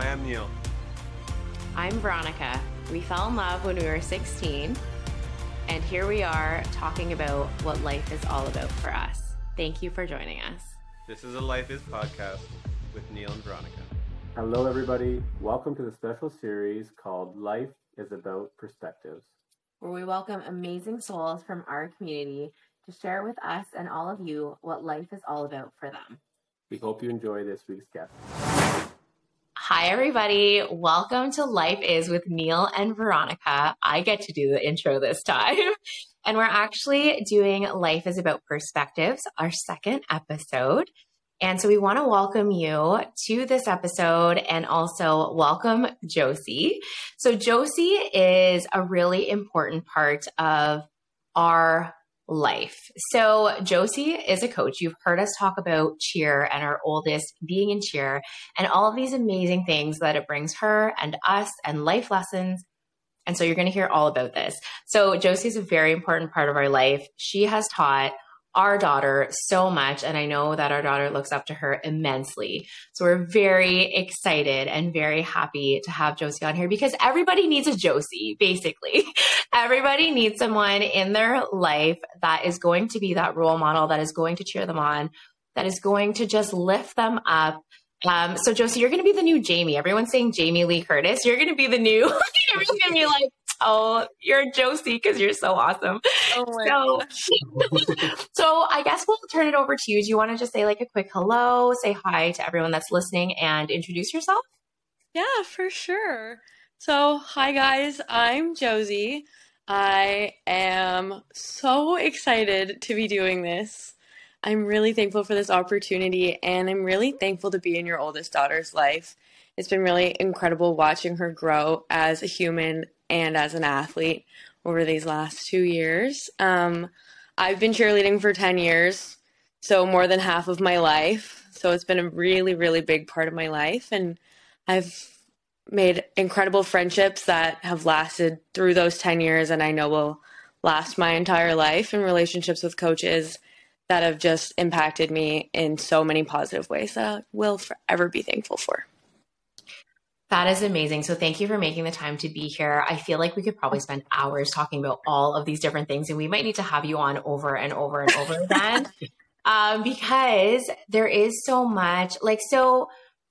I am Neil. I'm Veronica. We fell in love when we were 16, and here we are talking about what life is all about for us. Thank you for joining us. This is a Life Is podcast with Neil and Veronica. Hello, everybody. Welcome to the special series called Life is About Perspectives. Where we welcome amazing souls from our community to share with us and all of you what life is all about for them. We hope you enjoy this week's guest. Hi, everybody. Welcome to Life is with Neil and Veronica. I get to do the intro this time. And we're actually doing Life is About Perspectives, our second episode. And so we want to welcome you to this episode and also welcome Josey. So, Josey is a really important part of our life. So, Josey is a coach. You've heard us talk about cheer and our oldest being in cheer and all of these amazing things that it brings her and us and life lessons. And so, you're going to hear all about this. So, Josey is a very important part of our life. She has taught our daughter so much. And I know that our daughter looks up to her immensely. So we're very excited and very happy to have Josey on here because everybody needs a Josey, basically. everybody needs someone in their life that is going to be that role model, that is going to cheer them on, that is going to just lift them up. Um, so Josey, you're going to be the new Jamie. Everyone's saying Jamie Lee Curtis. You're going to be the new. everyone's going to be like, oh, you're Josey because you're so awesome. Oh so, so I guess we'll turn it over to you. Do you want to just say like a quick hello, say hi to everyone that's listening, and introduce yourself? Yeah, for sure. So, hi guys, I'm Josey. I am so excited to be doing this. I'm really thankful for this opportunity, and I'm really thankful to be in your oldest daughter's life. It's been really incredible watching her grow as a human and as an athlete over these last two years. Um, I've been cheerleading for 10 years, so more than half of my life. So it's been a really, really big part of my life. And I've made incredible friendships that have lasted through those 10 years and I know will last my entire life and relationships with coaches that have just impacted me in so many positive ways that I will forever be thankful for. That is amazing. So thank you for making the time to be here. I feel like we could probably spend hours talking about all of these different things, and we might need to have you on over and over and over again um, because there is so much. Like, so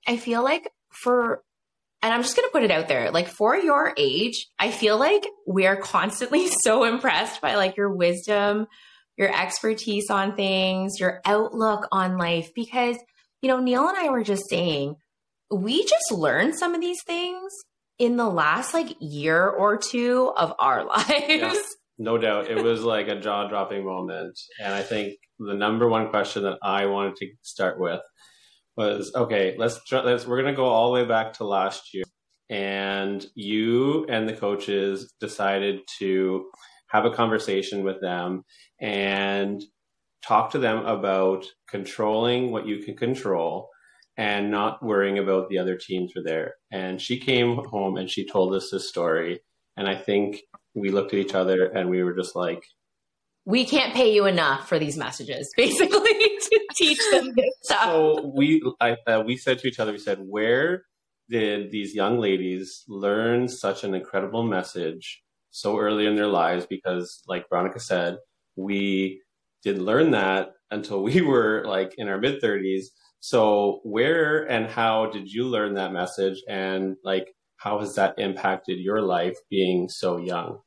I feel like for, and I'm just going to put it out there, like for your age, I feel like we are constantly so impressed by like your wisdom, your expertise on things, your outlook on life, because, you know, Neil and I were just saying, we just learned some of these things in the last like year or two of our lives. Yeah, no doubt. It was like a jaw dropping moment. And I think the number one question that I wanted to start with was okay, let's, let's we're going to go all the way back to last year. And you and the coaches decided to have a conversation with them and talk to them about controlling what you can control and not worrying about the other teams were there. And she came home and she told us this story. And I think we looked at each other and we were just like, we can't pay you enough for these messages, basically, to teach them this stuff. So we, I, uh, we said to each other, we said, where did these young ladies learn such an incredible message so early in their lives? Because, like Veronica said, we didn't learn that until we were like in our mid 30s. So, where and how did you learn that message? And like, how has that impacted your life being so young?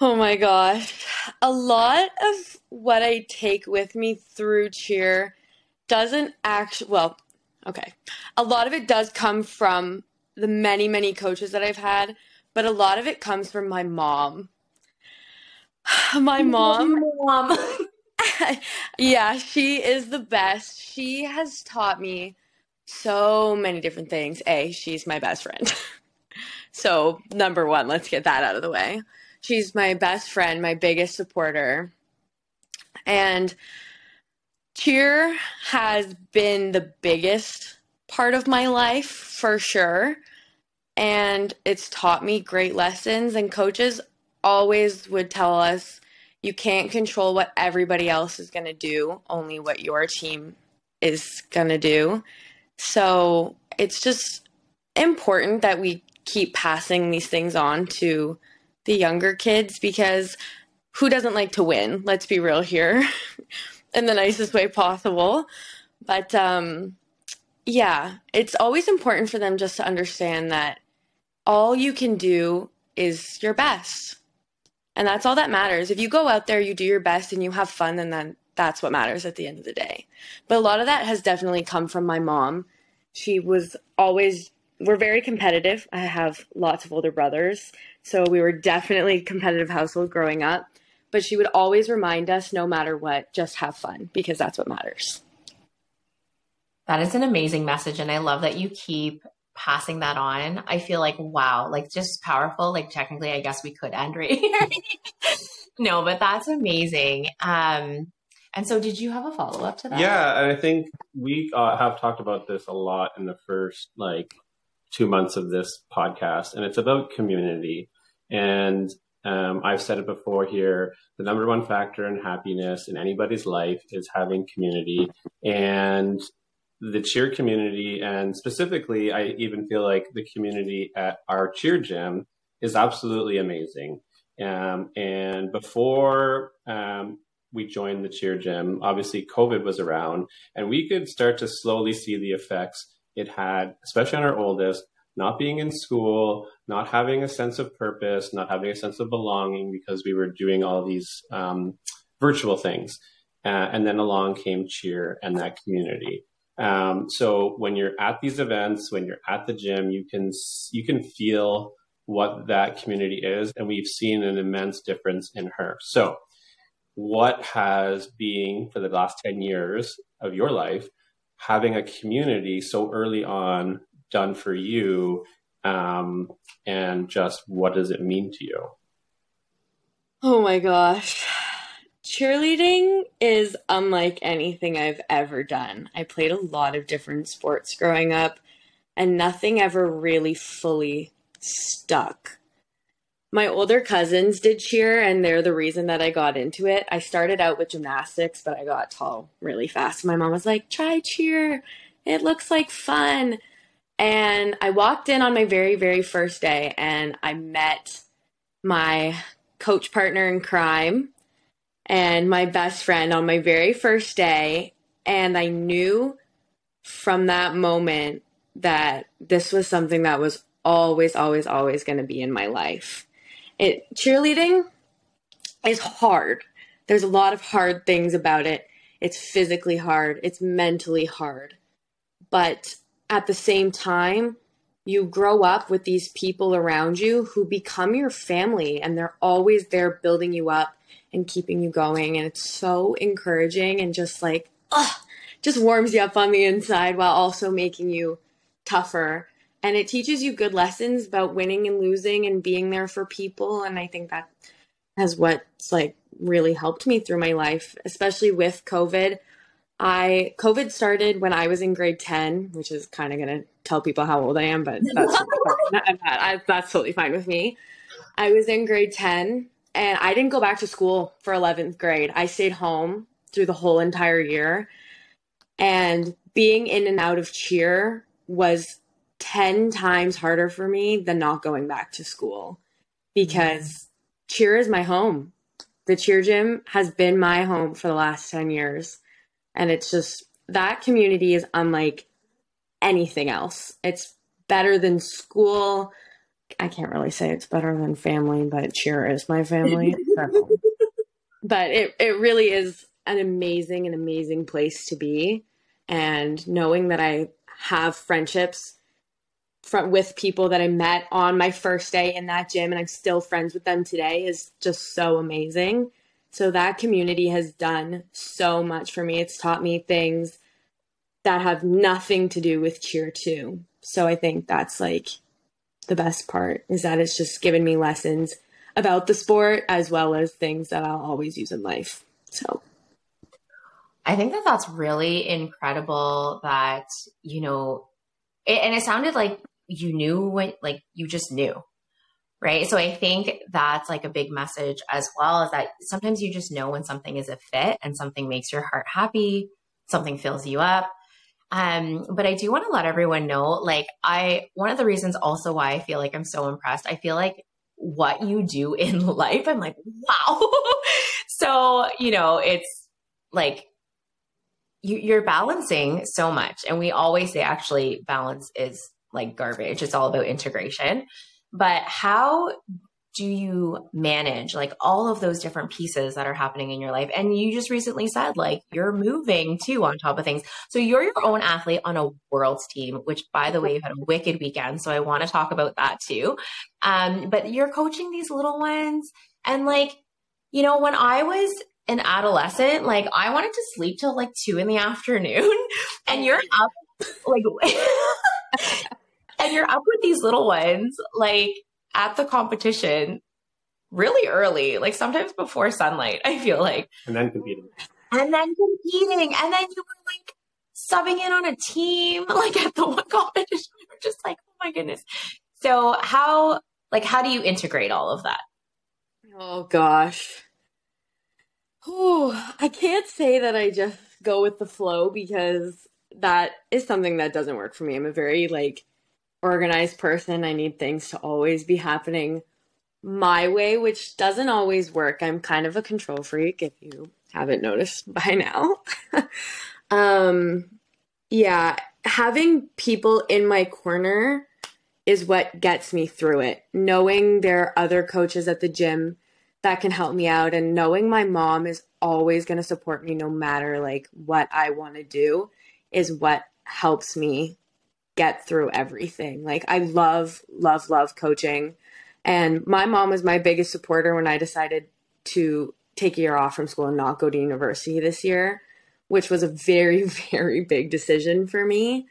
Oh my gosh. A lot of what I take with me through cheer doesn't actually, well, okay. A lot of it does come from the many, many coaches that I've had, but a lot of it comes from my mom. my mom. mom. yeah, she is the best. She has taught me so many different things. A, she's my best friend. so, number one, let's get that out of the way. She's my best friend, my biggest supporter. And cheer has been the biggest part of my life for sure. And it's taught me great lessons. And coaches always would tell us you can't control what everybody else is going to do, only what your team is going to do. So it's just important that we keep passing these things on to the younger kids because who doesn't like to win? Let's be real here in the nicest way possible. But um, yeah, it's always important for them just to understand that all you can do is your best. And that's all that matters. If you go out there, you do your best and you have fun, and then that's what matters at the end of the day. But a lot of that has definitely come from my mom. She was always, we're very competitive. I have lots of older brothers. So we were definitely competitive household growing up. But she would always remind us no matter what, just have fun because that's what matters. That is an amazing message. And I love that you keep passing that on. I feel like, wow, like just powerful. Like technically, I guess we could end right here. no, but that's amazing. Um, and so did you have a follow up to that? Yeah. And I think we uh, have talked about this a lot in the first like two months of this podcast, and it's about community. And um, I've said it before here. The number one factor in happiness in anybody's life is having community. And the cheer community, and specifically, I even feel like the community at our cheer gym is absolutely amazing. Um, and before um, we joined the cheer gym, obviously COVID was around, and we could start to slowly see the effects it had, especially on our oldest, not being in school, not having a sense of purpose, not having a sense of belonging because we were doing all these um, virtual things. Uh, and then along came cheer and that community. Um, so when you're at these events, when you're at the gym, you can you can feel what that community is, and we've seen an immense difference in her. So, what has being for the last ten years of your life having a community so early on done for you, um, and just what does it mean to you? Oh my gosh cheerleading is unlike anything I've ever done. I played a lot of different sports growing up, and nothing ever really fully stuck. My older cousins did cheer, and they're the reason that I got into it. I started out with gymnastics, but I got tall really fast. My mom was like, try cheer. It looks like fun. And I walked in on my very, very first day, and I met my coach partner in crime and my best friend on my very first day. And I knew from that moment that this was something that was always, always, always going to be in my life. It cheerleading is hard. There's a lot of hard things about it. It's physically hard, it's mentally hard. But at the same time, you grow up with these people around you who become your family and they're always there building you up and keeping you going. And it's so encouraging and just like, ugh, just warms you up on the inside while also making you tougher. And it teaches you good lessons about winning and losing and being there for people. And I think that has what's like really helped me through my life, especially with COVID. I COVID started when I was in grade 10, which is kind of going to tell people how old I am, but that's, that's totally fine with me. I was in grade 10 and I didn't go back to school for 11th grade. I stayed home through the whole entire year. And being in and out of cheer was 10 times harder for me than not going back to school because mm-hmm. cheer is my home. The cheer gym has been my home for the last 10 years. And it's just that community is unlike anything else. It's better than school. I can't really say it's better than family, but cheer is my family. but it, it really is an amazing and amazing place to be. And knowing that I have friendships from, with people that I met on my first day in that gym and I'm still friends with them today is just so amazing. So that community has done so much for me. It's taught me things that have nothing to do with cheer too. So I think that's like the best part is that it's just given me lessons about the sport as well as things that I'll always use in life. So I think that that's really incredible that, you know, it, and it sounded like you knew when, like, you just knew, right? So I think that's like a big message as well is that sometimes you just know when something is a fit and something makes your heart happy, something fills you up. Um, but I do want to let everyone know, like, I, one of the reasons also why I feel like I'm so impressed, I feel like what you do in life, I'm like, wow. so, you know, it's like, you, you're balancing so much. And we always say actually balance is like garbage. It's all about integration. But how do you manage like all of those different pieces that are happening in your life? And you just recently said like you're moving too on top of things. So you're your own athlete on a world's team, which by the way, you had a wicked weekend. So I want to talk about that too. Um, but you're coaching these little ones and like, you know, when I was an adolescent, like I wanted to sleep till like two in the afternoon and you're up like, and you're up with these little ones, like at the competition really early, like sometimes before sunlight, I feel like. And then competing. And then competing. And then you were like subbing in on a team, like at the one competition. We were just like, oh my goodness. So how like how do you integrate all of that? Oh gosh. Oh, I can't say that I just go with the flow because that is something that doesn't work for me. I'm a very like organized person. I need things to always be happening my way, which doesn't always work. I'm kind of a control freak if you haven't noticed by now. um yeah, having people in my corner is what gets me through it. Knowing there are other coaches at the gym that can help me out and knowing my mom is always going to support me no matter like what I want to do is what helps me get through everything. Like I love love love coaching and my mom was my biggest supporter when I decided to take a year off from school and not go to university this year, which was a very very big decision for me.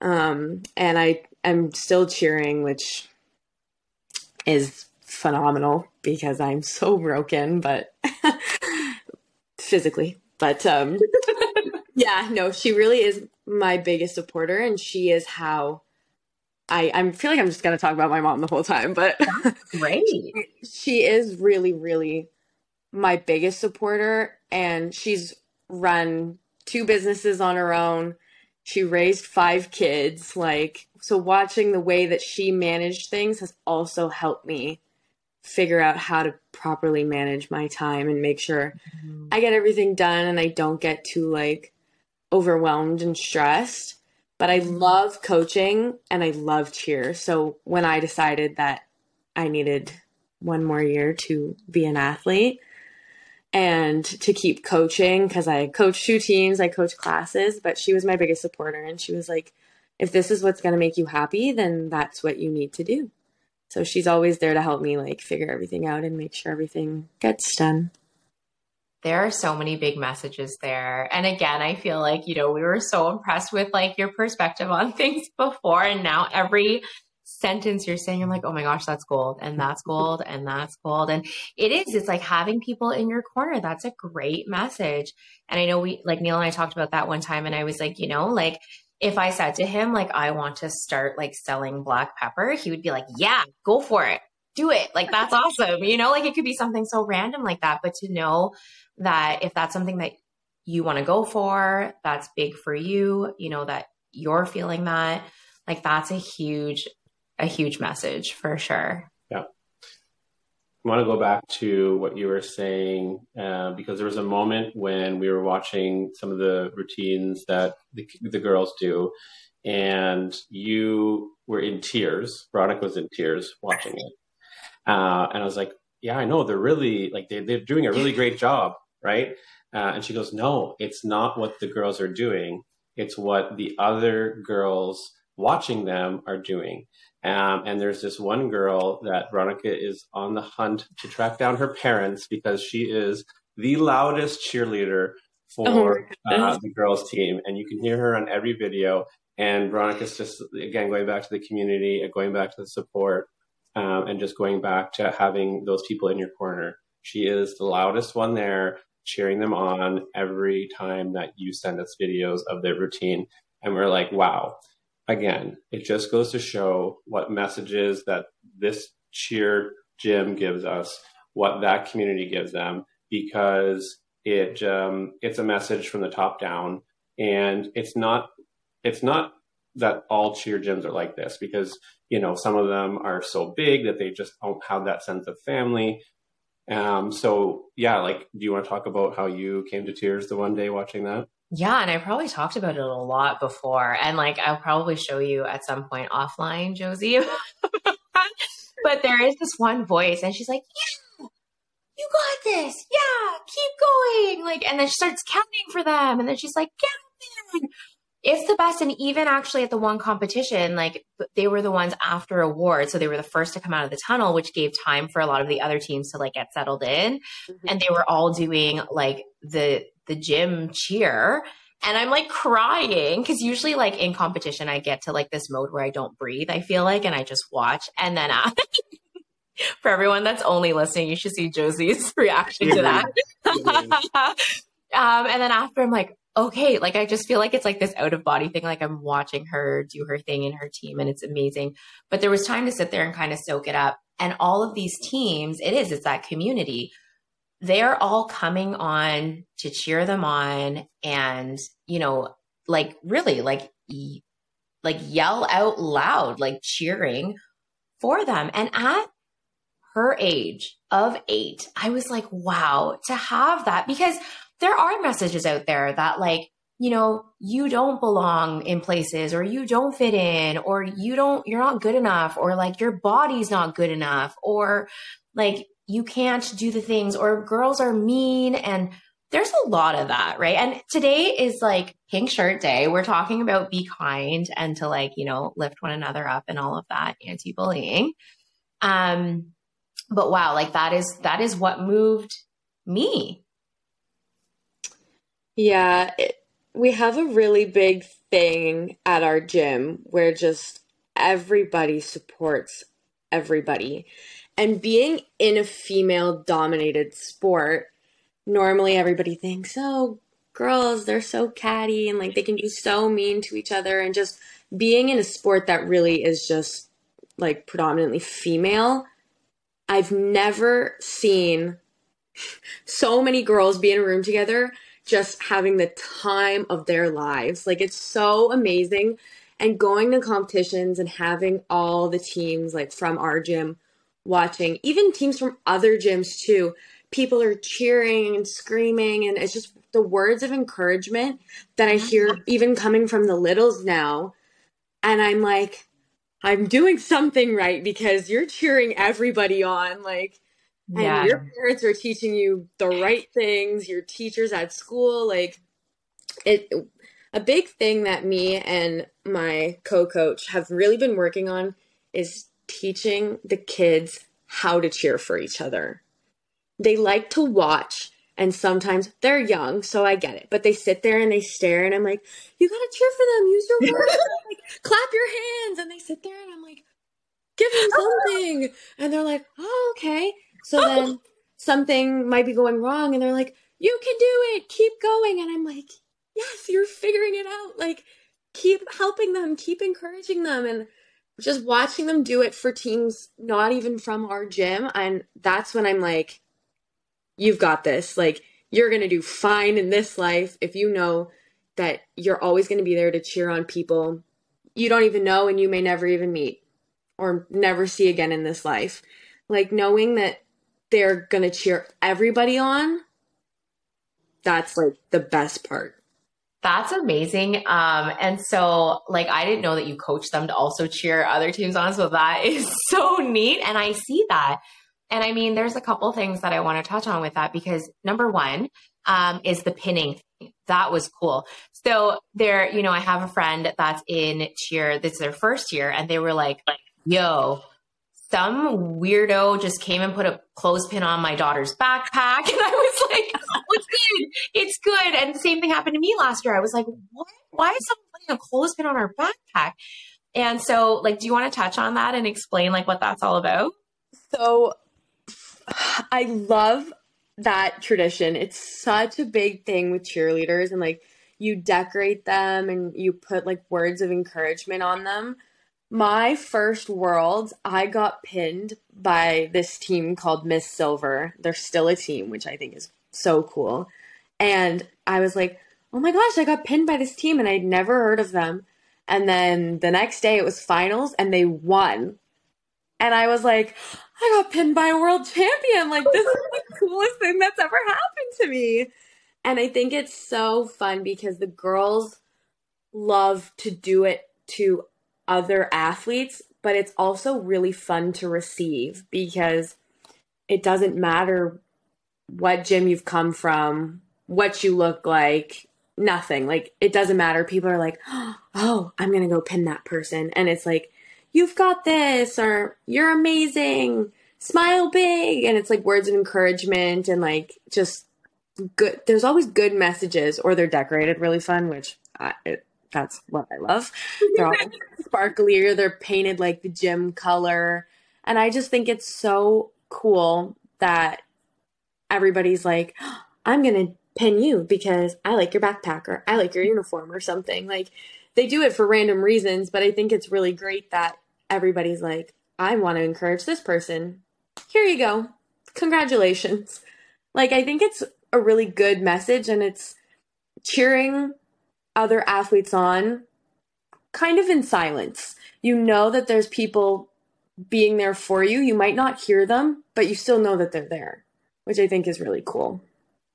Um and I am still cheering which is phenomenal because I'm so broken, but physically. But um, yeah, no, she really is my biggest supporter, and she is how I I feel like I'm just gonna talk about my mom the whole time, but great. she is really, really my biggest supporter, and she's run two businesses on her own. She raised five kids. Like, so watching the way that she managed things has also helped me figure out how to properly manage my time and make sure mm-hmm. I get everything done and I don't get too like overwhelmed and stressed. But I mm-hmm. love coaching and I love cheer. So when I decided that I needed one more year to be an athlete and to keep coaching because I coach two teams, I coach classes, but she was my biggest supporter and she was like, if this is what's going to make you happy, then that's what you need to do. So she's always there to help me like figure everything out and make sure everything gets done. There are so many big messages there. And again, I feel like, you know, we were so impressed with like your perspective on things before and now every sentence you're saying, I'm like, oh my gosh, that's gold and that's gold and that's gold. And it is, it's like having people in your corner. That's a great message. And I know we, like Neil and I talked about that one time and I was like, you know, like if I said to him, like, I want to start like selling black pepper, he would be like, yeah, go for it. Do it. Like, that's awesome. You know, like it could be something so random like that. But to know that if that's something that you want to go for, that's big for you, you know, that you're feeling that, like, that's a huge, a huge message for sure. Yeah. I want to go back to what you were saying uh, because there was a moment when we were watching some of the routines that the, the girls do, and you were in tears. Veronica was in tears watching it, uh, and I was like, "Yeah, I know. They're really like they, they're doing a really great job, right?" Uh, and she goes, "No, it's not what the girls are doing. It's what the other girls watching them are doing." Um, and there's this one girl that Veronica is on the hunt to track down her parents because she is the loudest cheerleader for oh uh, the girls' team. And you can hear her on every video. And Veronica's just, again, going back to the community, and going back to the support, um, and just going back to having those people in your corner. She is the loudest one there, cheering them on every time that you send us videos of their routine. And we're like, wow, again, it just goes to show what messages that this cheer gym gives us, what that community gives them, because it um, it's a message from the top down, and it's not it's not that all cheer gyms are like this because you know some of them are so big that they just don't have that sense of family um so yeah like do you want to talk about how you came to tears the one day watching that Yeah, and I probably talked about it a lot before. And like I'll probably show you at some point offline, Josey. but there is this one voice and she's like, Yeah, you got this. Yeah, keep going. Like, and then she starts counting for them. And then she's like, Get It's the best. And even actually at the one competition, like they were the ones after awards. So they were the first to come out of the tunnel, which gave time for a lot of the other teams to like get settled in. And they were all doing like the the gym cheer. And I'm like crying because usually, like in competition, I get to like this mode where I don't breathe, I feel like, and I just watch. And then uh, for everyone that's only listening, you should see Josey's reaction to that. um, and then after, I'm like, okay, like I just feel like it's like this out of body thing. Like I'm watching her do her thing in her team, and it's amazing. But there was time to sit there and kind of soak it up. And all of these teams, it is, it's that community they're all coming on to cheer them on and you know like really like y- like yell out loud like cheering for them and at her age of 8 i was like wow to have that because there are messages out there that like you know you don't belong in places or you don't fit in or you don't you're not good enough or like your body's not good enough or like you can't do the things or girls are mean and there's a lot of that, right? And today is like pink shirt day. We're talking about be kind and to like, you know, lift one another up and all of that anti-bullying. Um but wow, like that is that is what moved me. Yeah, it, we have a really big thing at our gym where just everybody supports everybody. And being in a female dominated sport, normally everybody thinks, oh, girls, they're so catty and like they can be so mean to each other. And just being in a sport that really is just like predominantly female, I've never seen so many girls be in a room together just having the time of their lives. Like it's so amazing. And going to competitions and having all the teams like from our gym watching, even teams from other gyms too. People are cheering and screaming, and it's just the words of encouragement that I hear mm-hmm. even coming from the littles now. And I'm like, I'm doing something right because you're cheering everybody on. Like, and your parents are teaching you the right things, your teachers at school. Like, it, a big thing that me and my co coach have really been working on is teaching the kids how to cheer for each other. They like to watch, and sometimes they're young, so I get it, but they sit there and they stare, and I'm like, you gotta cheer for them, use your words, like, clap your hands. And they sit there, and I'm like, give them oh, something. And they're like, oh, okay. So then something might be going wrong, and they're like, you can do it, keep going. And I'm like, yes, you're figuring it out. Like, keep helping them, keep encouraging them. And just watching them do it for teams not even from our gym. And that's when I'm like, you've got this. Like, you're going to do fine in this life if you know that you're always going to be there to cheer on people you don't even know and you may never even meet or never see again in this life. Like, knowing that they're going to cheer everybody on, that's like the best part. That's amazing. Um, and so like I didn't know that you coach them to also cheer other teams on. So that is so neat. And I see that. And I mean, there's a couple things that I want to touch on with that because number one um, is the pinning. That was cool. So there, you know, I have a friend that's in cheer. This is their first year, and they were like, "Yo, some weirdo just came and put a clothespin on my daughter's backpack," and I was like, "It's good, it's good." And the same thing happened to me last year. I was like, "What? Why is someone putting a clothespin on our backpack?" And so, like, do you want to touch on that and explain like what that's all about? So I love that tradition. It's such a big thing with cheerleaders and like you decorate them and you put like words of encouragement on them. My first world, I got pinned by this team called Miss Silver. They're still a team, which I think is so cool. And I was like, oh my gosh, I got pinned by this team and I'd never heard of them. And then the next day it was finals and they won. And I was like, I got pinned by a world champion. Like, this is the coolest thing that's ever happened to me. And I think it's so fun because the girls love to do it to other athletes, but it's also really fun to receive because it doesn't matter what gym you've come from, what you look like, nothing. Like, it doesn't matter. People are like, oh, I'm going to go pin that person. And it's like, you've got this, or you're amazing, smile big. And it's like words of encouragement and like just good. There's always good messages, or they're decorated really fun, which I, it, that's what I love. They're all sparkly, or they're painted like the gym color. And I just think it's so cool that everybody's like, I'm going to pin you because I like your backpack or I like your uniform or something. Like they do it for random reasons, but I think it's really great that everybody's like, I want to encourage this person. Here you go. Congratulations. Like I think it's a really good message and it's cheering other athletes on kind of in silence. You know that there's people being there for you. You might not hear them, but you still know that they're there, which I think is really cool.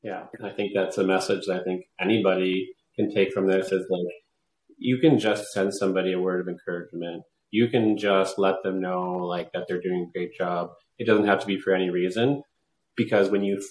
Yeah, I think that's a message that I think anybody can take from this is like you can just send somebody a word of encouragement. You can just let them know like that they're doing a great job. It doesn't have to be for any reason because when you,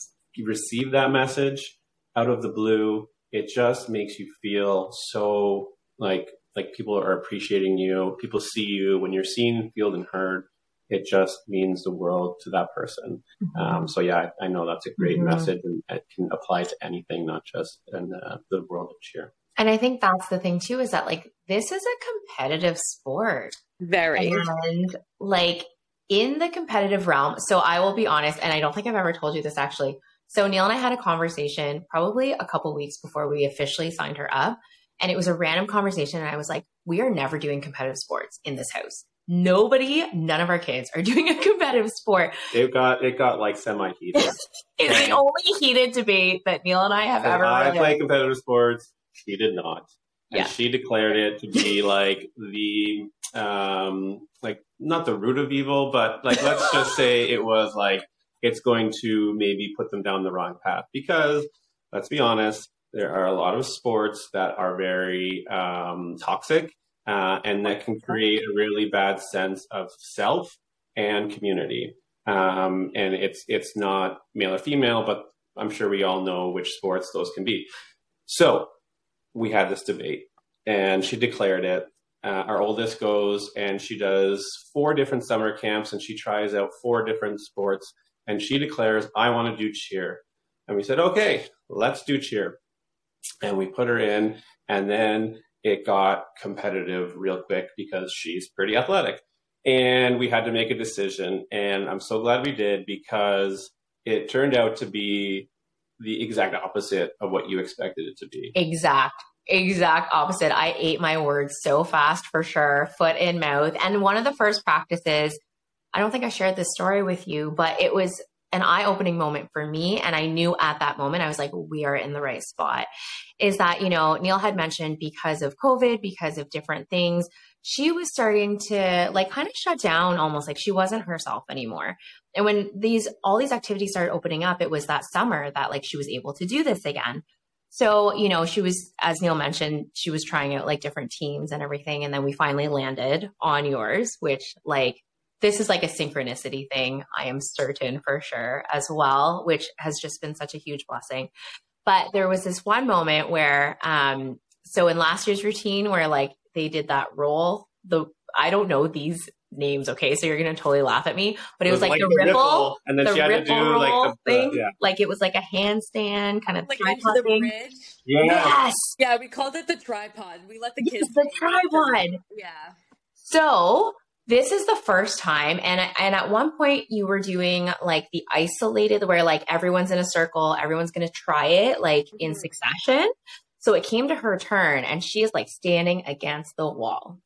receive that message out of the blue, it just makes you feel so like like people are appreciating you. People see you when you're seen, feel, and heard. It just means the world to that person. Mm-hmm. Um, so yeah, I, I, know that's a great mm-hmm. message, and it can apply to anything, not just in uh, the world of cheer. And I think that's the thing too, is that like this is a competitive sport. Very. And like in the competitive realm, so I will be honest, and I don't think I've ever told you this actually. So Neil and I had a conversation probably a couple weeks before we officially signed her up. And it was a random conversation. And I was like, we are never doing competitive sports in this house. Nobody, none of our kids are doing a competitive sport. It got it got like semi heated. it's the only heated debate that Neil and I have ever. Had. I play competitive sports. She did not. And yeah. she declared it to be like the um like not the root of evil, but like let's just say it was like it's going to maybe put them down the wrong path because let's be honest, there are a lot of sports that are very um, toxic uh, and that can create a really bad sense of self and community. Um, and it's it's not male or female, but I'm sure we all know which sports those can be. So we had this debate, and she declared it. Uh, our oldest goes and she does four different summer camps, and she tries out four different sports, and she declares, "I want to do cheer." And we said, "Okay, let's do cheer." And we put her in, and then it got competitive real quick because she's pretty athletic. And we had to make a decision. And I'm so glad we did because it turned out to be the exact opposite of what you expected it to be. Exact. Exact opposite. I ate my words so fast for sure, foot in mouth. And one of the first practices, I don't think I shared this story with you, but it was an eye opening moment for me. And I knew at that moment, I was like, we are in the right spot. Is that, you know, Neil had mentioned because of COVID, because of different things, she was starting to like kind of shut down almost like she wasn't herself anymore. And when these, all these activities started opening up, it was that summer that like she was able to do this again. So, you know, she was, as Neil mentioned, she was trying out like different teams and everything. And then we finally landed on yours, which like this is like a synchronicity thing, I am certain for sure as well, which has just been such a huge blessing. But there was this one moment where, um, so in last year's routine where like they did that roll, the I don't know these names, okay, so you're gonna totally laugh at me, but it, it was, was, like, the, the ripple, ripple, and then the she had to do like the thing, yeah. like it was like a handstand kind of like into the bridge. Yeah. Yes, yeah, we called it the tripod. We let the kids the tripod. Yeah. So this is the first time and and at one point you were doing like the isolated where like everyone's in a circle everyone's going to try it like in mm-hmm. succession. So it came to her turn and she is like standing against the wall.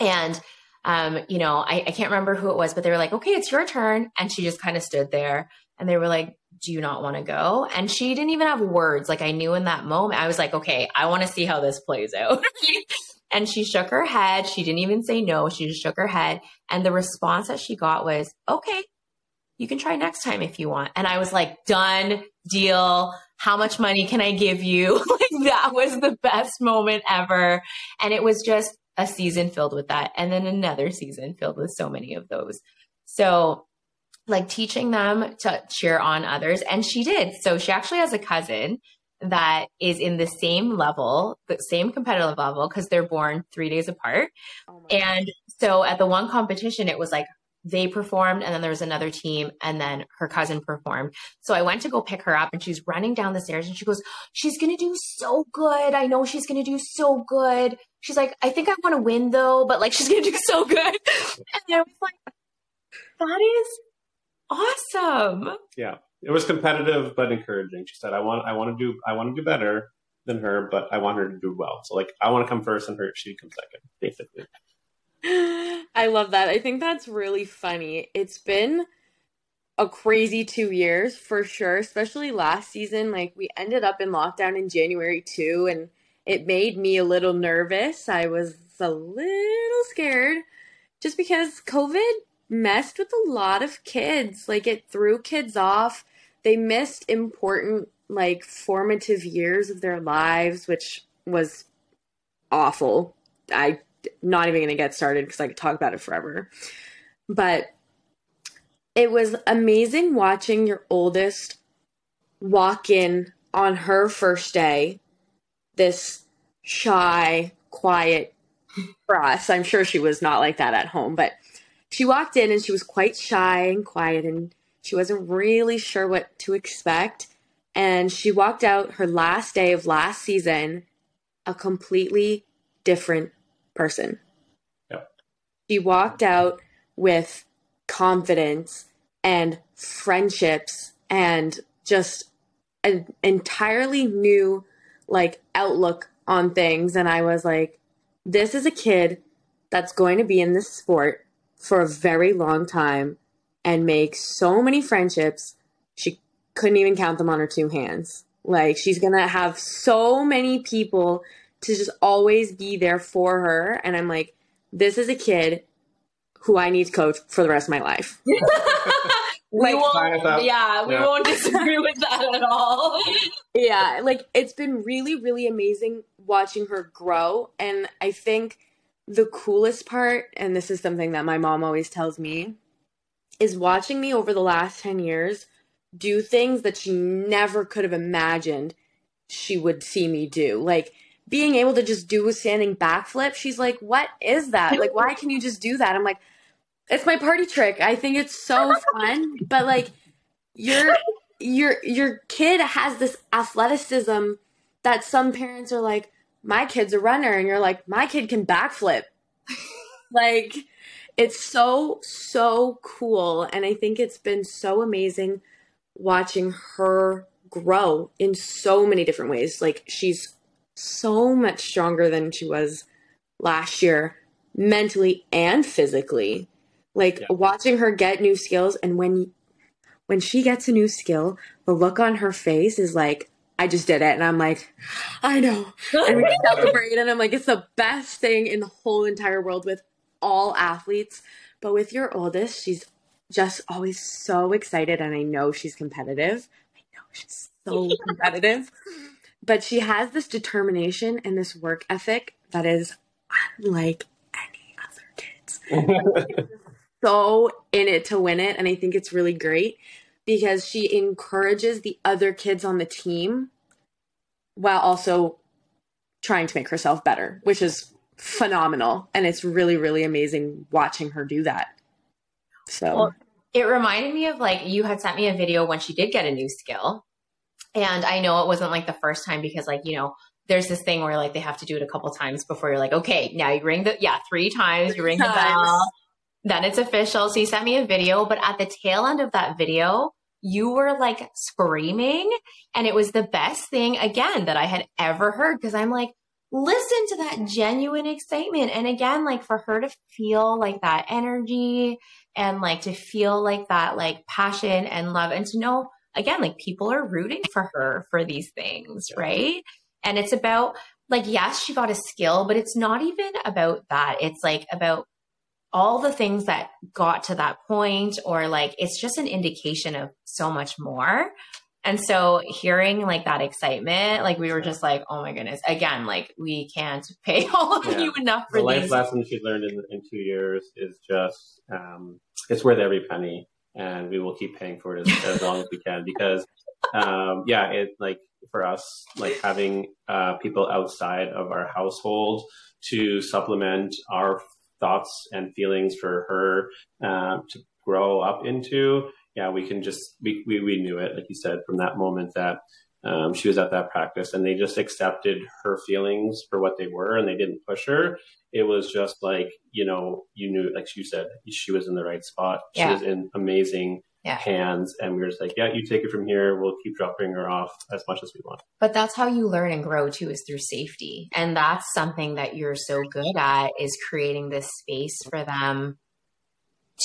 And um you know I, I can't remember who it was but they were like okay it's your turn. And she just kind of stood there and they were like do you not want to go? And she didn't even have words. Like i knew in that moment i was like okay i want to see how this plays out And she shook her head. She didn't even say no. She just shook her head. And the response that she got was, okay, you can try next time if you want. And I was like, done, deal. How much money can I give you? like that was the best moment ever. And it was just a season filled with that. And then another season filled with so many of those. So like teaching them to cheer on others. And she did. So she actually has a cousin that is in the same level, the same competitive level, because they're born three days apart. Oh and so at the one competition, it was like they performed and then there was another team and then her cousin performed. So I went to go pick her up and she's running down the stairs and she goes, She's gonna do so good. I know she's gonna do so good. She's like, I think I wanna win though, but like she's gonna do so good. And I was like, That is awesome. Yeah it was competitive but encouraging. She said, "I want, I want to do, I want to do better than her, but I want her to do well. So like, I want to come first, and her she come second, basically." I love that. I think that's really funny. It's been a crazy two years for sure, especially last season. Like we ended up in lockdown in January too, and it made me a little nervous. I was a little scared just because COVID messed with a lot of kids. Like it threw kids off they missed important like formative years of their lives, which was awful. I not even going to get started because I could talk about it forever. But it was amazing watching your oldest walk in on her first day, this shy, quiet us. I'm sure she was not like that at home, but she walked in and she was quite shy and quiet and she wasn't really sure what to expect. And she walked out her last day of last season a completely different person. Yep. She walked out with confidence and friendships and just an entirely new like outlook on things and I was like this is a kid that's going to be in this sport for a very long time and make so many friendships. She couldn't even count them on her two hands. Like she's going to have so many people to just always be there for her. And I'm like, this is a kid who I need to coach for the rest of my life. we won't, yeah, we yeah. won't disagree with that at all. yeah, like it's been really, really amazing watching her grow. And I think the coolest part, and this is something that my mom always tells me, is watching me over the last 10 years do things that she never could have imagined she would see me do. Like being able to just do a standing backflip. She's like, What is that? Like, why can you just do that? I'm like, It's my party trick. I think it's so fun. But like, your your your kid has this athleticism that some parents are like, My kid's a runner. And you're like, My kid can backflip. like, it's so so cool and i think it's been so amazing watching her grow in so many different ways like she's so much stronger than she was last year mentally and physically like yeah. watching her get new skills and when when she gets a new skill the look on her face is like I just did it. And I'm like, I know. And we celebrate. And I'm like, it's the best thing in the whole entire world with all athletes, but with your oldest, she's just always so excited and I know she's competitive. I know she's so competitive. But she has this determination and this work ethic that is unlike any other kids. so in it to win it and I think it's really great because she encourages the other kids on the team while also trying to make herself better, which is phenomenal. And it's really really amazing watching her do that. So well, it reminded me of like you had sent me a video when she did get a new skill. And i know it wasn't like the first time because like you know there's this thing where like they have to do it a couple times before you're like okay now you ring the yeah three times you ring the bell. Then it's official. So you sent me a video but at the tail end of that video you were like screaming. And it was the best thing again that i had ever heard. Because i'm like listen to that genuine excitement. And again, like for her to feel like that energy and like to feel like that like passion and love and to know again, like people are rooting for her for these things, right? And it's about like yes, she got a skill, but it's not even about that. It's like about all the things that got to that point or like it's just an indication of so much more. And so hearing like that excitement, like we were just like, oh my goodness, again, like we can't pay all of Yeah. you enough for the life these. lesson she learned in, in two years is just um, it's worth every penny and we will keep paying for it as, as long as we can because um, yeah it like for us like having uh, people outside of our household to supplement our thoughts and feelings for her um, to grow up into yeah we can just we, we, we knew it like you said from that moment that um, she was at that practice and they just accepted her feelings for what they were and they didn't push her it was just like you know you knew like you said she was in the right spot she Yeah. was in amazing Yeah. hands and we were just like yeah you take it from here we'll keep dropping her off as much as we want But that's how you learn and grow too, is through safety. And that's something that you're so good at is creating this space for them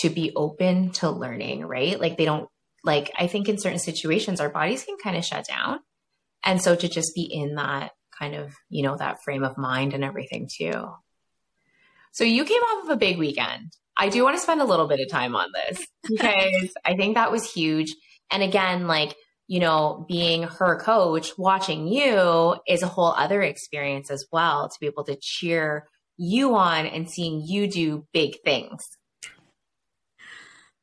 to be open to learning, right? Like they don't like I think in certain situations our bodies can kind of shut down. And so to just be in that kind of, you know, that frame of mind and everything too. So you came off of a big weekend. I do want to spend a little bit of time on this because I think that was huge. And again, like you know, being her coach, watching you is a whole other experience as well to be able to cheer you on and seeing you do big things.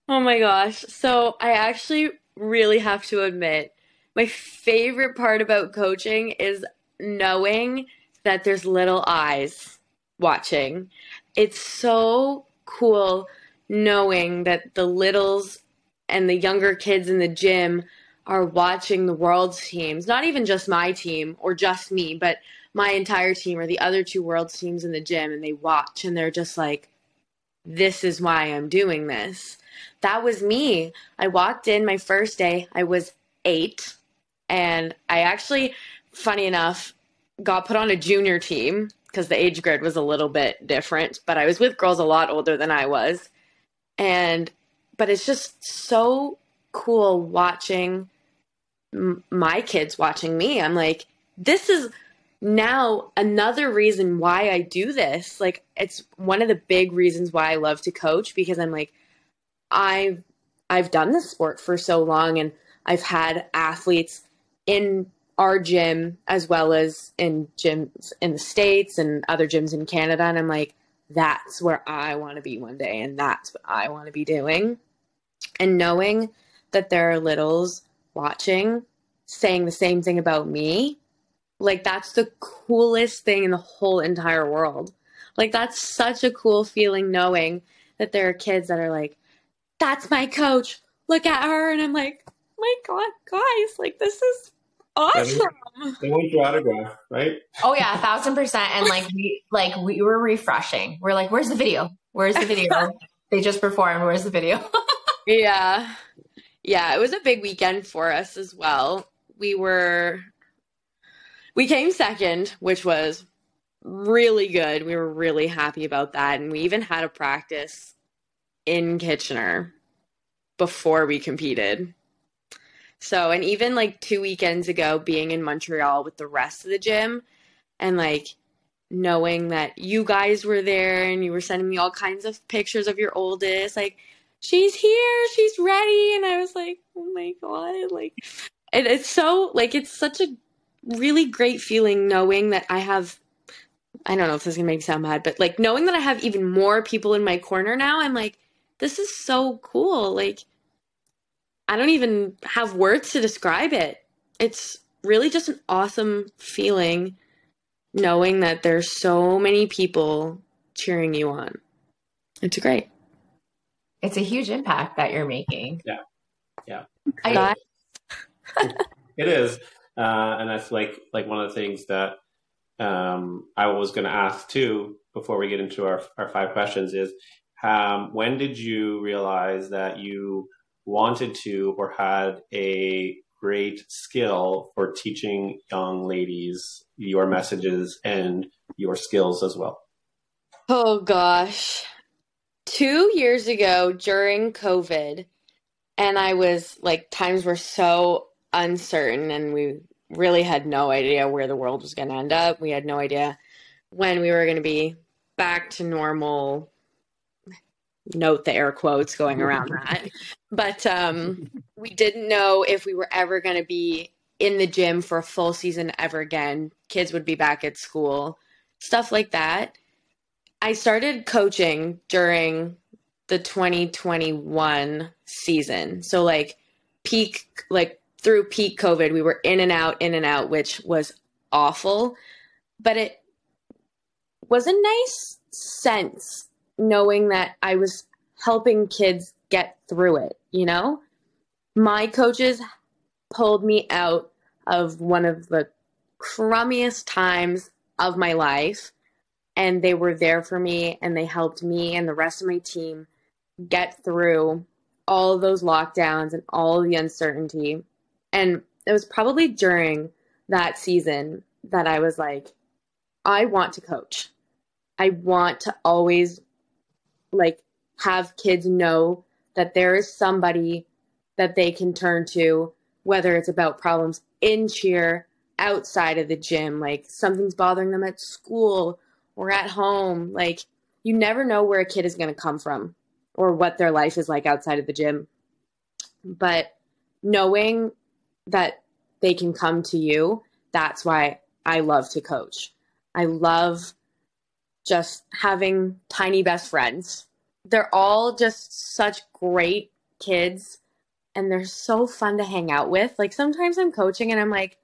Oh my gosh. So I actually really have to admit, my favorite part about coaching is knowing that there's little eyes watching. It's so cool knowing that the littles and the younger kids in the gym are watching the world's teams, not even just my team or just me, but my entire team or the other two world's teams in the gym, and they watch and they're just like, this is why I'm doing this that was me. I walked in my first day, I was eight, and I actually, funny enough, got put on a junior team because the age grid was a little bit different, but I was with girls a lot older than I was. And, but it's just so cool watching m- my kids watching me. I'm like, this is now another reason why I do this. Like, it's one of the big reasons why I love to coach because I'm like, I've I've done this sport for so long and I've had athletes in our gym as well as in gyms in the States and other gyms in Canada and I'm like, that's where I want to be one day and that's what I want to be doing. And knowing that there are littles watching saying the same thing about me, like that's the coolest thing in the whole entire world. Like that's such a cool feeling knowing that there are kids that are like, that's my coach. Look at her. And I'm like, my God, guys, like this is awesome. they want your autograph right Oh yeah, a thousand percent. And like we like we were refreshing. We're like, where's the video? Where's the video? they just performed. Where's the video? Yeah. Yeah, it was a big weekend for us as well. We were we came second, which was really good. We were really happy about that and we even had a practice in Kitchener before we competed. So, and even like 2 weekends ago being in Montreal with the rest of the gym and like knowing that you guys were there and you were sending me all kinds of pictures of your oldest like she's here, she's ready. And I was like, oh my God. Like, and it's so, like, it's such a really great feeling knowing that I have, I don't know if this is to make me sound bad, but like knowing that I have even more people in my corner now, I'm like, this is so cool. Like, I don't even have words to describe it. It's really just an awesome feeling knowing that there's so many people cheering you on. It's great. it's a huge impact that you're making. Yeah. Yeah. I, It is, uh, and that's like like one of the things that um, I was going to ask too before we get into our our five questions is um, when did you realize that you wanted to or had a great skill for teaching young ladies your messages and your skills as well? Oh gosh. Two years ago during COVID, and I was like, times were so uncertain, and we really had no idea where the world was going to end up. We had no idea when we were going to be back to normal. Note the air quotes going around that. But um, we didn't know if we were ever going to be in the gym for a full season ever again. Kids would be back at school, stuff like that. I started coaching during the 2021 season. So, like, peak, like, through peak COVID, we were in and out, in and out, which was awful. But it was a nice sense knowing that I was helping kids get through it, you know? My coaches pulled me out of one of the crummiest times of my life, and they were there for me and they helped me and the rest of my team get through all those lockdowns and all the uncertainty and it was probably during that season that I was like, I want to coach. I want to always like have kids know that there is somebody that they can turn to, whether it's about problems in cheer, outside of the gym, like something's bothering them at school or at home. Like you never know where a kid is going to come from or what their life is like outside of the gym. But knowing that they can come to you. That's why I love to coach. I love just having tiny best friends. They're all just such great kids and they're so fun to hang out with. Like sometimes I'm coaching and I'm like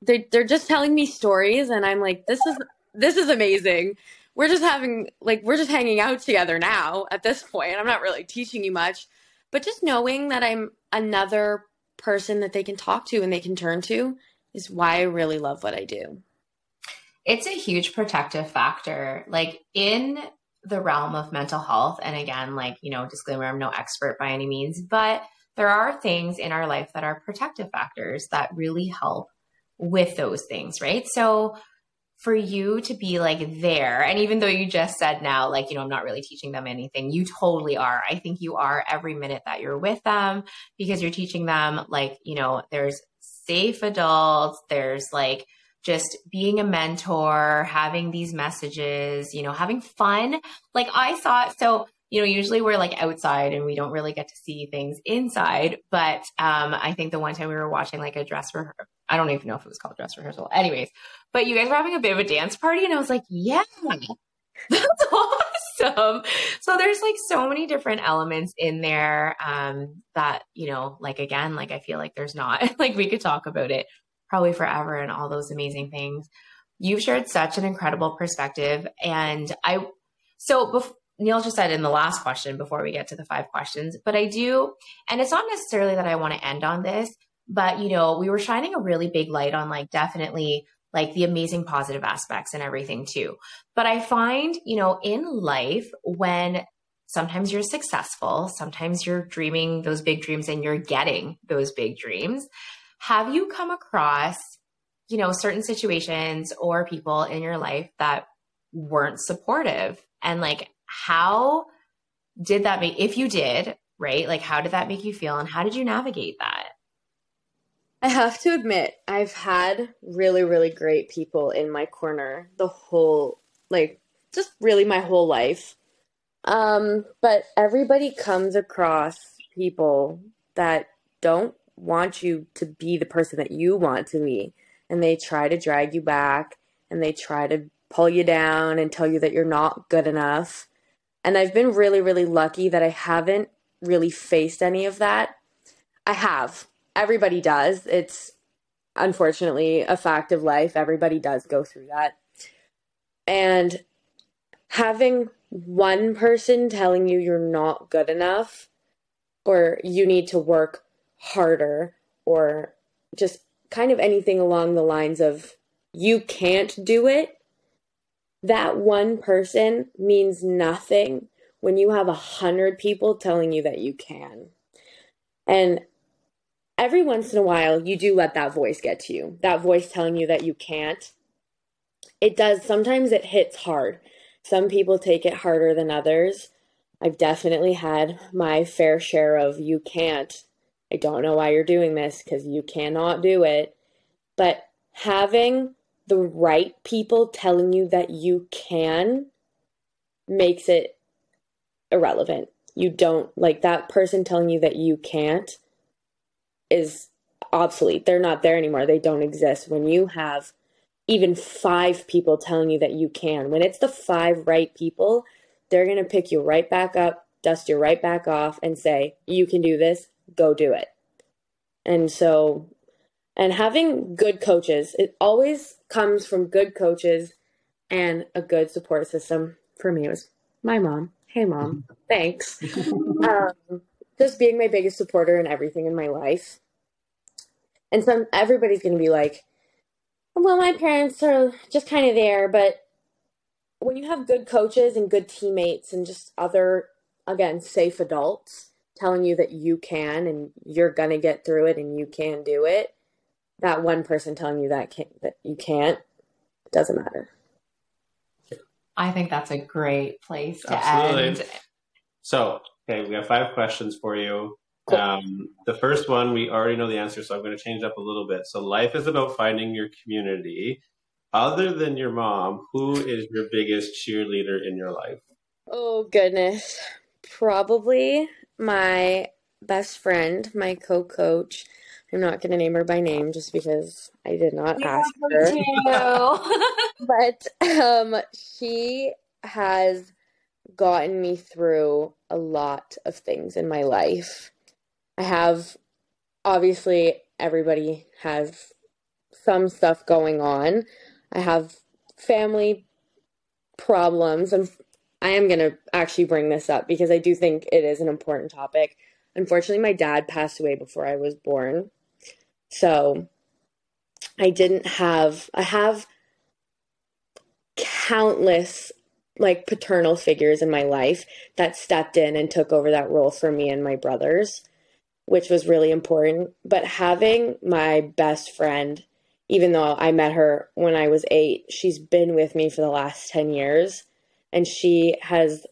they they're just telling me stories and I'm like this is this is amazing. We're just having like we're just hanging out together now at this point. I'm not really teaching you much, but just knowing that I'm another person that they can talk to and they can turn to is why I really love what I do. It's a huge protective factor. Like in the realm of mental health, and again, like, you know, disclaimer, I'm no expert by any means, but there are things in our life that are protective factors that really help with those things, right? So for you to be like there, and even though you just said now, like, you know, I'm not really teaching them anything, you totally are. I think you are every minute that you're with them because you're teaching them, like, you know, there's safe adults, there's like, just being a mentor, having these messages, you know, having fun. Like I thought, so you know, usually we're like outside and we don't really get to see things inside. But um, I think the one time we were watching like a dress rehearsal, I don't even know if it was called dress rehearsal. Anyways, but you guys were having a bit of a dance party, and I was like, yeah, that's awesome. So there's like so many different elements in there um, that you know, like again, like I feel like there's not like we could talk about it probably forever and all those amazing things. You've shared such an incredible perspective, and I so Neil just said in the last question before we get to the five questions, but I do, and it's not necessarily that I want to end on this, but you know, we were shining a really big light on like definitely like the amazing positive aspects and everything too. But I find, you know, in life, when sometimes you're successful, sometimes you're dreaming those big dreams and you're getting those big dreams. Have you come across, you know, certain situations or people in your life that weren't supportive and like how did that make, if you did, right? Like, how did that make you feel and how did you navigate that? I have to admit, I've had really, really great people in my corner the whole, like, just really my whole life. Um, but everybody comes across people that don't want you to be the person that you want to be. And they try to drag you back and they try to pull you down and tell you that you're not good enough. And I've been really, really lucky that I haven't really faced any of that. I have. Everybody does. It's unfortunately a fact of life. Everybody does go through that. And having one person telling you you're not good enough or you need to work harder or just kind of anything along the lines of you can't do it that one person means nothing when you have a hundred people telling you that you can. And every once in a while, you do let that voice get to you, that voice telling you that you can't. It does, sometimes it hits hard. Some people take it harder than others. I've definitely had my fair share of you can't. I don't know why you're doing this because you cannot do it. but having the right people telling you that you can makes it irrelevant. You don't like that person telling you that you can't is obsolete. They're not there anymore. They don't exist. When you have even five people telling you that you can, when it's the five right people, they're going to pick you right back up, dust you right back off, and say, You can do this, go do it. And so, and having good coaches, it always comes from good coaches and a good support system. For me, it was my mom. Hey, mom. Thanks. um, just being my biggest supporter in everything in my life. And some everybody's going to be like, well, my parents are just kind of there, but when you have good coaches and good teammates and just other again safe adults telling you that you can and you're going to get through it and you can do it, that one person telling you that can that you can't doesn't matter. I think that's a great place to Absolutely. end. So, okay, we have five questions for you. Cool. Um, the first one, we already know the answer, so I'm going to change up a little bit. So, life is about finding your community. Other than your mom, who is your biggest cheerleader in your life? Oh, goodness. Probably my best friend, my co coach. I'm not going to name her by name just because I did not we ask her. but um, she has gotten me through a lot of things in my life. I have obviously everybody has some stuff going on. I have family problems and I am going to actually bring this up because I do think it is an important topic. Unfortunately, my dad passed away before I was born. So I didn't have, I have countless like paternal figures in my life that stepped in and took over that role for me and my brothers which was really important. But having my best friend, even though I met her when I was eight, she's been with me for the last 10 years. And she has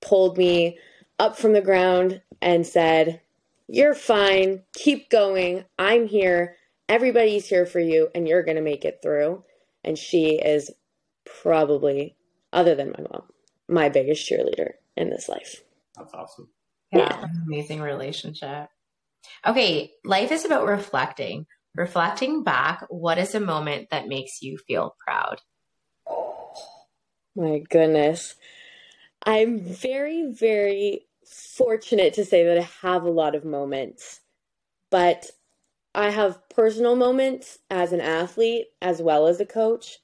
pulled me up from the ground and said, You're fine. Keep going. I'm here. Everybody's here for you, and you're going to make it through. And she is probably, other than my mom, my biggest cheerleader in this life. That's awesome. Yeah, yeah. amazing relationship. Okay, life is about reflecting. Reflecting back, what is a moment that makes you feel proud? My goodness. I'm very, very fortunate to say that I have a lot of moments, but I have personal moments as an athlete as well as a coach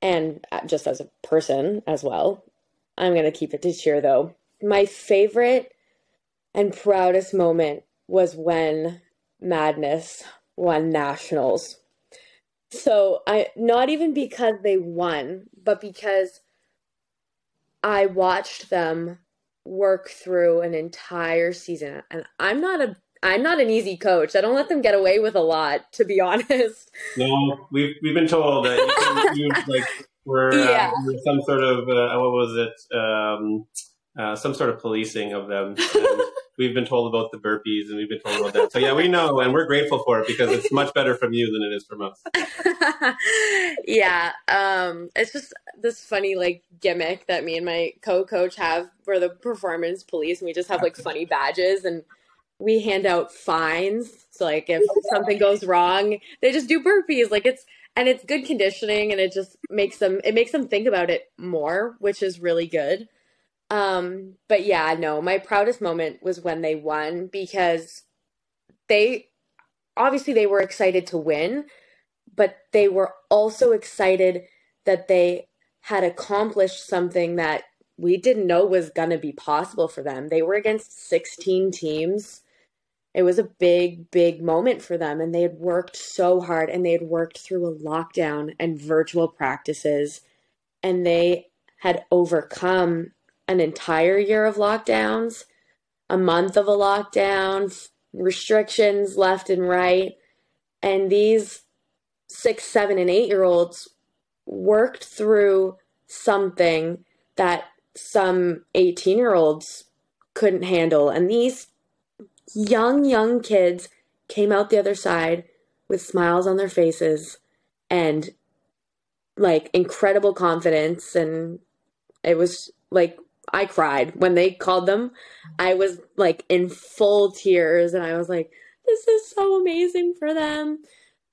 and uh, just as a person as well. I'm going to keep it to cheer though. My favorite and proudest moment was when Madness won nationals. So I not even because they won, but because I watched them work through an entire season and I'm not a I'm not an easy coach. I don't let them get away with a lot, to be honest. No, we've we've been told that you can like we're, uh, yeah. uh, we're some sort of uh, what was it um, uh, some sort of policing of them. And, we've been told about the burpees and we've been told about that. So yeah, we know and we're grateful for it because it's much better from you than it is from us. yeah. Um, it's just this funny like gimmick that me and my co-coach have for the performance police and we just have like funny badges and we hand out fines. So like if something goes wrong, they just do burpees. Like it's and it's good conditioning and it just makes them it makes them think about it more, which is really good. Um, but yeah, no, my proudest moment was when they won because they obviously they were excited to win, but they were also excited that they had accomplished something that we didn't know was going to be possible for them. They were against 16 teams. It was a big, big moment for them. And they had worked so hard and they had worked through a lockdown and virtual practices. And they had overcome an entire year of lockdowns, a month of a lockdown, restrictions left and right. And these six, seven, and eight year olds worked through something that some 18 year olds couldn't handle. And these young, young kids came out the other side with smiles on their faces and like incredible confidence and it was like I cried when they called them. I was like in full tears and I was like this is so amazing for them.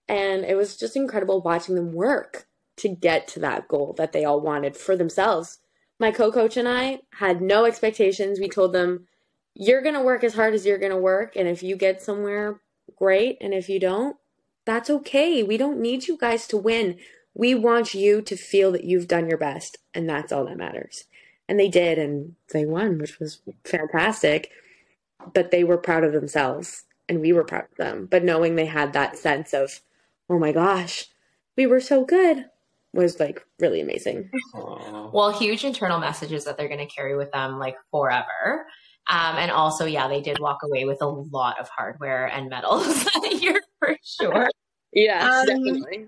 And it was just incredible watching them work to get to that goal that they all wanted for themselves. My co coach and I had no expectations. We told them, you're going to work as hard as you're going to work. And if you get somewhere, great. And if you don't, that's okay. We don't need you guys to win. We want you to feel that you've done your best. And that's all that matters. And they did. And they won, which was fantastic. But they were proud of themselves and we were proud of them. But knowing they had that sense of, oh my gosh, we were so good was like really amazing. Aww. Well, huge internal messages that they're going to carry with them like forever. Um, and also, yeah, they did walk away with a lot of hardware and medals that year for sure. yeah, um, definitely.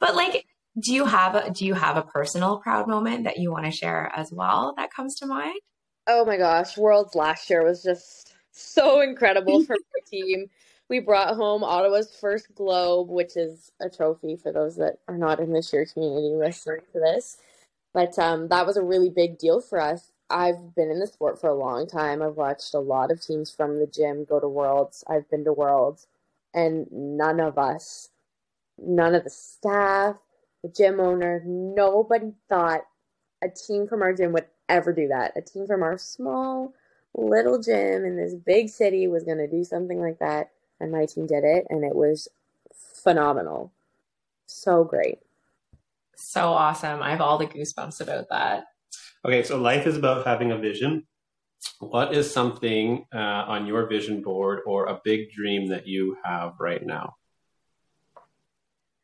But like, do you have a, do you have a personal proud moment that you want to share as well that comes to mind? Oh my gosh, Worlds last year was just so incredible for my team. We brought home Ottawa's first globe, which is a trophy for those that are not in the cheer community listening to this. But um, that was a really big deal for us. I've been in the sport for a long time. I've watched a lot of teams from the gym go to Worlds. I've been to Worlds, and none of us, none of the staff, the gym owner, nobody thought a team from our gym would ever do that. A team from our small little gym in this big city was going to do something like that. And my team did it, and it was phenomenal. So great. So awesome. I have all the goosebumps about that. Okay, so life is about having a vision. What is something uh, on your vision board or a big dream that you have right now?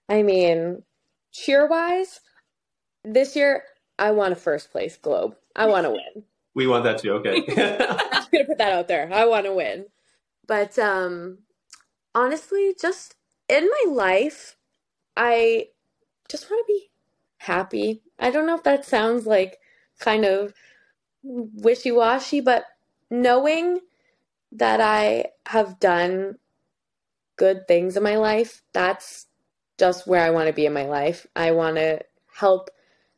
I mean, cheer wise, this year I want a first place globe. I want to win. We want that too. Okay. I'm gonna put that out there. I want to win. But um honestly, just in my life, I just want to be happy. I don't know if that sounds like kind of wishy-washy, but knowing that I have done good things in my life, that's just where I want to be in my life. I want to help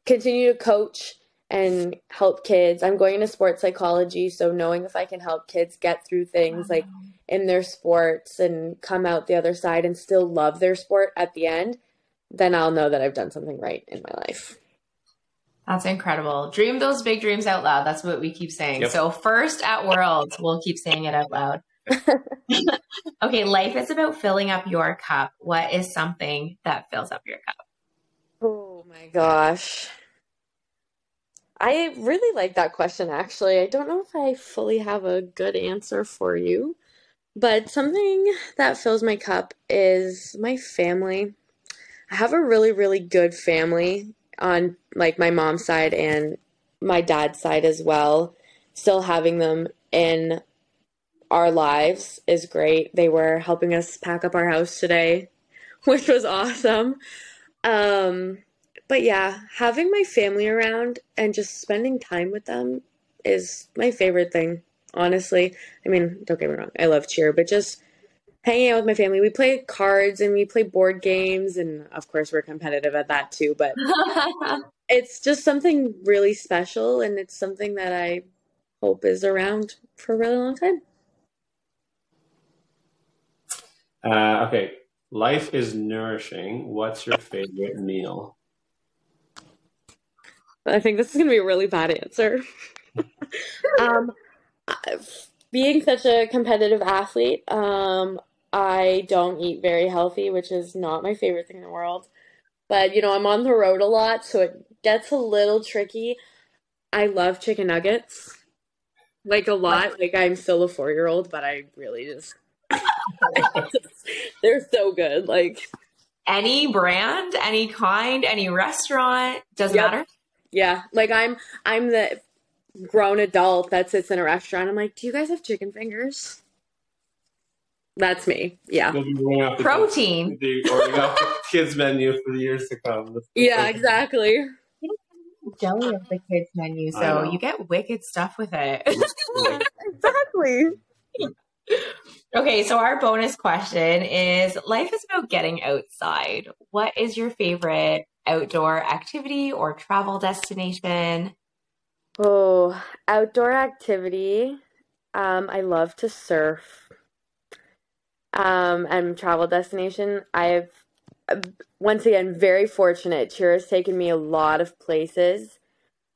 continue to coach and help kids. I'm going into sports psychology, so knowing if I can help kids get through things wow. like in their sports and come out the other side and still love their sport at the end, then I'll know that I've done something right in my life. That's incredible. Dream those big dreams out loud. That's what we keep saying. Yep. So, first at Worlds, we'll keep saying it out loud. okay, life is about filling up your cup. What is something that fills up your cup? Oh my gosh. I really like that question, actually. I don't know if I fully have a good answer for you, but something that fills my cup is my family. I have a really, really good family on like my mom's side and my dad's side as well. Still having them in our lives is great. They were helping us pack up our house today, which was awesome. Um, but yeah, having my family around and just spending time with them is my favorite thing, honestly. I mean, don't get me wrong, I love cheer, but just hanging out with my family. We play cards and we play board games, and of course, we're competitive at that too, but it's just something really special, and it's something that I hope is around for a really long time. Uh, okay, life is nourishing. What's your favorite meal? I think this is going to be a really bad answer. um, being such a competitive athlete, um, I don't eat very healthy, which is not my favorite thing in the world. But, you know, I'm on the road a lot, so it gets a little tricky. I love chicken nuggets, like a lot. Like, I'm still a four year old, but I really just, they're so good. Like, any brand, any kind, any restaurant, doesn't yep. matter. Yeah, like I'm I'm the grown adult that sits in a restaurant. I'm like, do you guys have chicken fingers? That's me. Yeah. Protein. The, the kids menu for the years to come. Yeah, exactly. Jelly of the kids menu, so you get wicked stuff with it. exactly. Okay, so our bonus question is life is about getting outside. What is your favorite outdoor activity or travel destination? Oh, outdoor activity. Um, I love to surf. Um, and travel destination. I've once again very fortunate. Cheer has taken me a lot of places.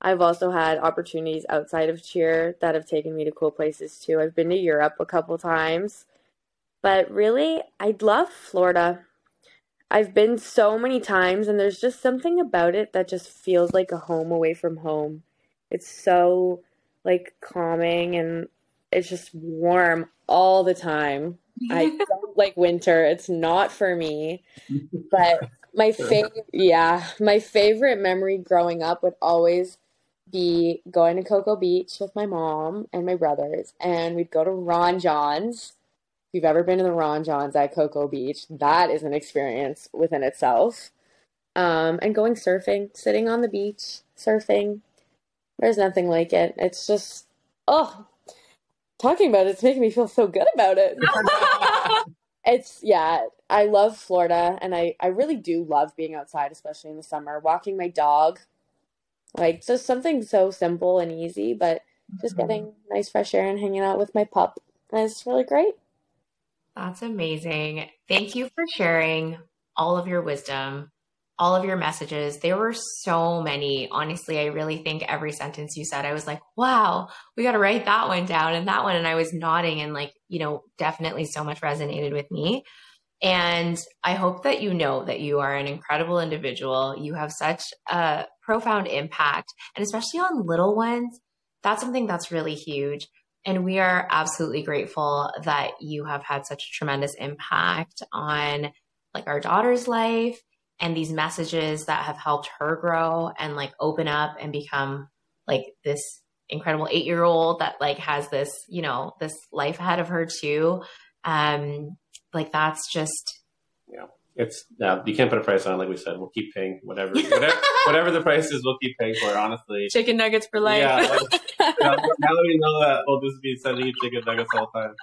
I've also had opportunities outside of cheer that have taken me to cool places too. I've been to Europe a couple times. But really, I'd love Florida. I've been so many times and there's just something about it that just feels like a home away from home. It's so like calming and it's just warm all the time. I don't like winter. It's not for me. But my favorite yeah, my favorite memory growing up would always be going to Cocoa Beach with my mom and my brothers and we'd go to Ron Jon's. If you've ever been to the Ron Jon's at Cocoa Beach, that is an experience within itself. Um, and going surfing, sitting on the beach, surfing. There's nothing like it. It's just oh talking about it, it's making me feel so good about it. it's yeah, I love Florida and I I really do love being outside, especially in the summer. Walking my dog, like just something so simple and easy, but just Mm-hmm. getting nice fresh air and hanging out with my pup. And it's really great. That's amazing. Thank you for sharing all of your wisdom, all of your messages. There were so many. Honestly, I really think every sentence you said, I was like, wow, we got to write that one down and that one. And I was nodding and, like, you know, definitely so much resonated with me. And I hope that you know that you are an incredible individual. You have such a profound impact, and especially on little ones, that's something that's really huge. And we are absolutely grateful that you have had such a tremendous impact on like our daughter's life and these messages that have helped her grow and like open up and become like this incredible eight year old that like has this, you know, this life ahead of her too. Um, like that's just yeah. It's yeah, you can't put a price on it. Like we said, we'll keep paying whatever whatever, whatever the price is. We'll keep paying for it. Honestly, chicken nuggets for life. Yeah, like, now, now that we know that, we'll just be sending you chicken nuggets all the time.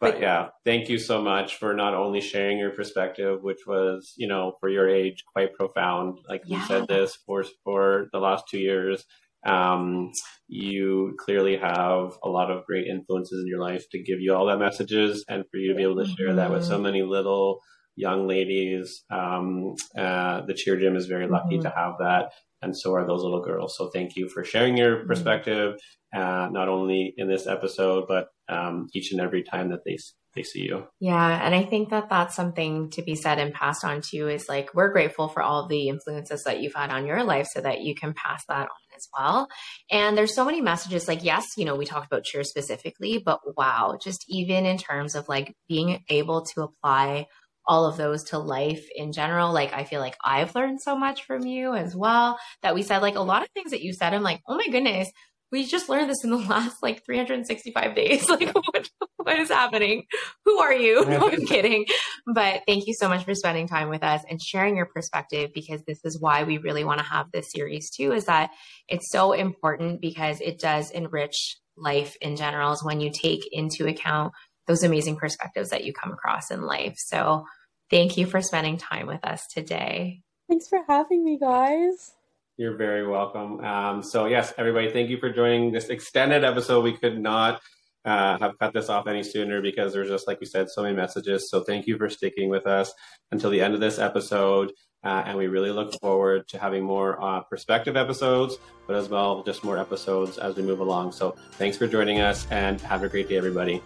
But yeah, thank you so much for not only sharing your perspective, which was, you know, for your age, quite profound. Like you said this for for the last two years. Um, you clearly have a lot of great influences in your life to give you all that messages, and for you to be able to share that with so many little young ladies. Um, uh, the cheer gym is very lucky Mhm. to have that, and so are those little girls. So thank you for sharing your perspective, uh, not only in this episode, but um, each and every time that they they see you. Yeah, and I think that that's something to be said and passed on too is like we're grateful for all the influences that you've had on your life so that you can pass that on as well. And there's so many messages like yes, you know, we talked about cheer specifically, but wow, just even in terms of like being able to apply all of those to life in general, like I feel like I've learned so much from you as well that we said like a lot of things that you said I'm like, "Oh my goodness, we just learned this in the last like 365 days. Like, what, what is happening? Who are you? No, I'm kidding. But thank you so much for spending time with us and sharing your perspective because this is why we really want to have this series too, is that it's so important because it does enrich life in general is when you take into account those amazing perspectives that you come across in life. So thank you for spending time with us today. Thanks for having me, guys. You're very welcome. Um, so yes, everybody, thank you for joining this extended episode. We could not uh, have cut this off any sooner because there's just, like we said, so many messages. So thank you for sticking with us until the end of this episode. Uh, and we really look forward to having more uh, perspective episodes, but as well, just more episodes as we move along. So thanks for joining us and have a great day, everybody.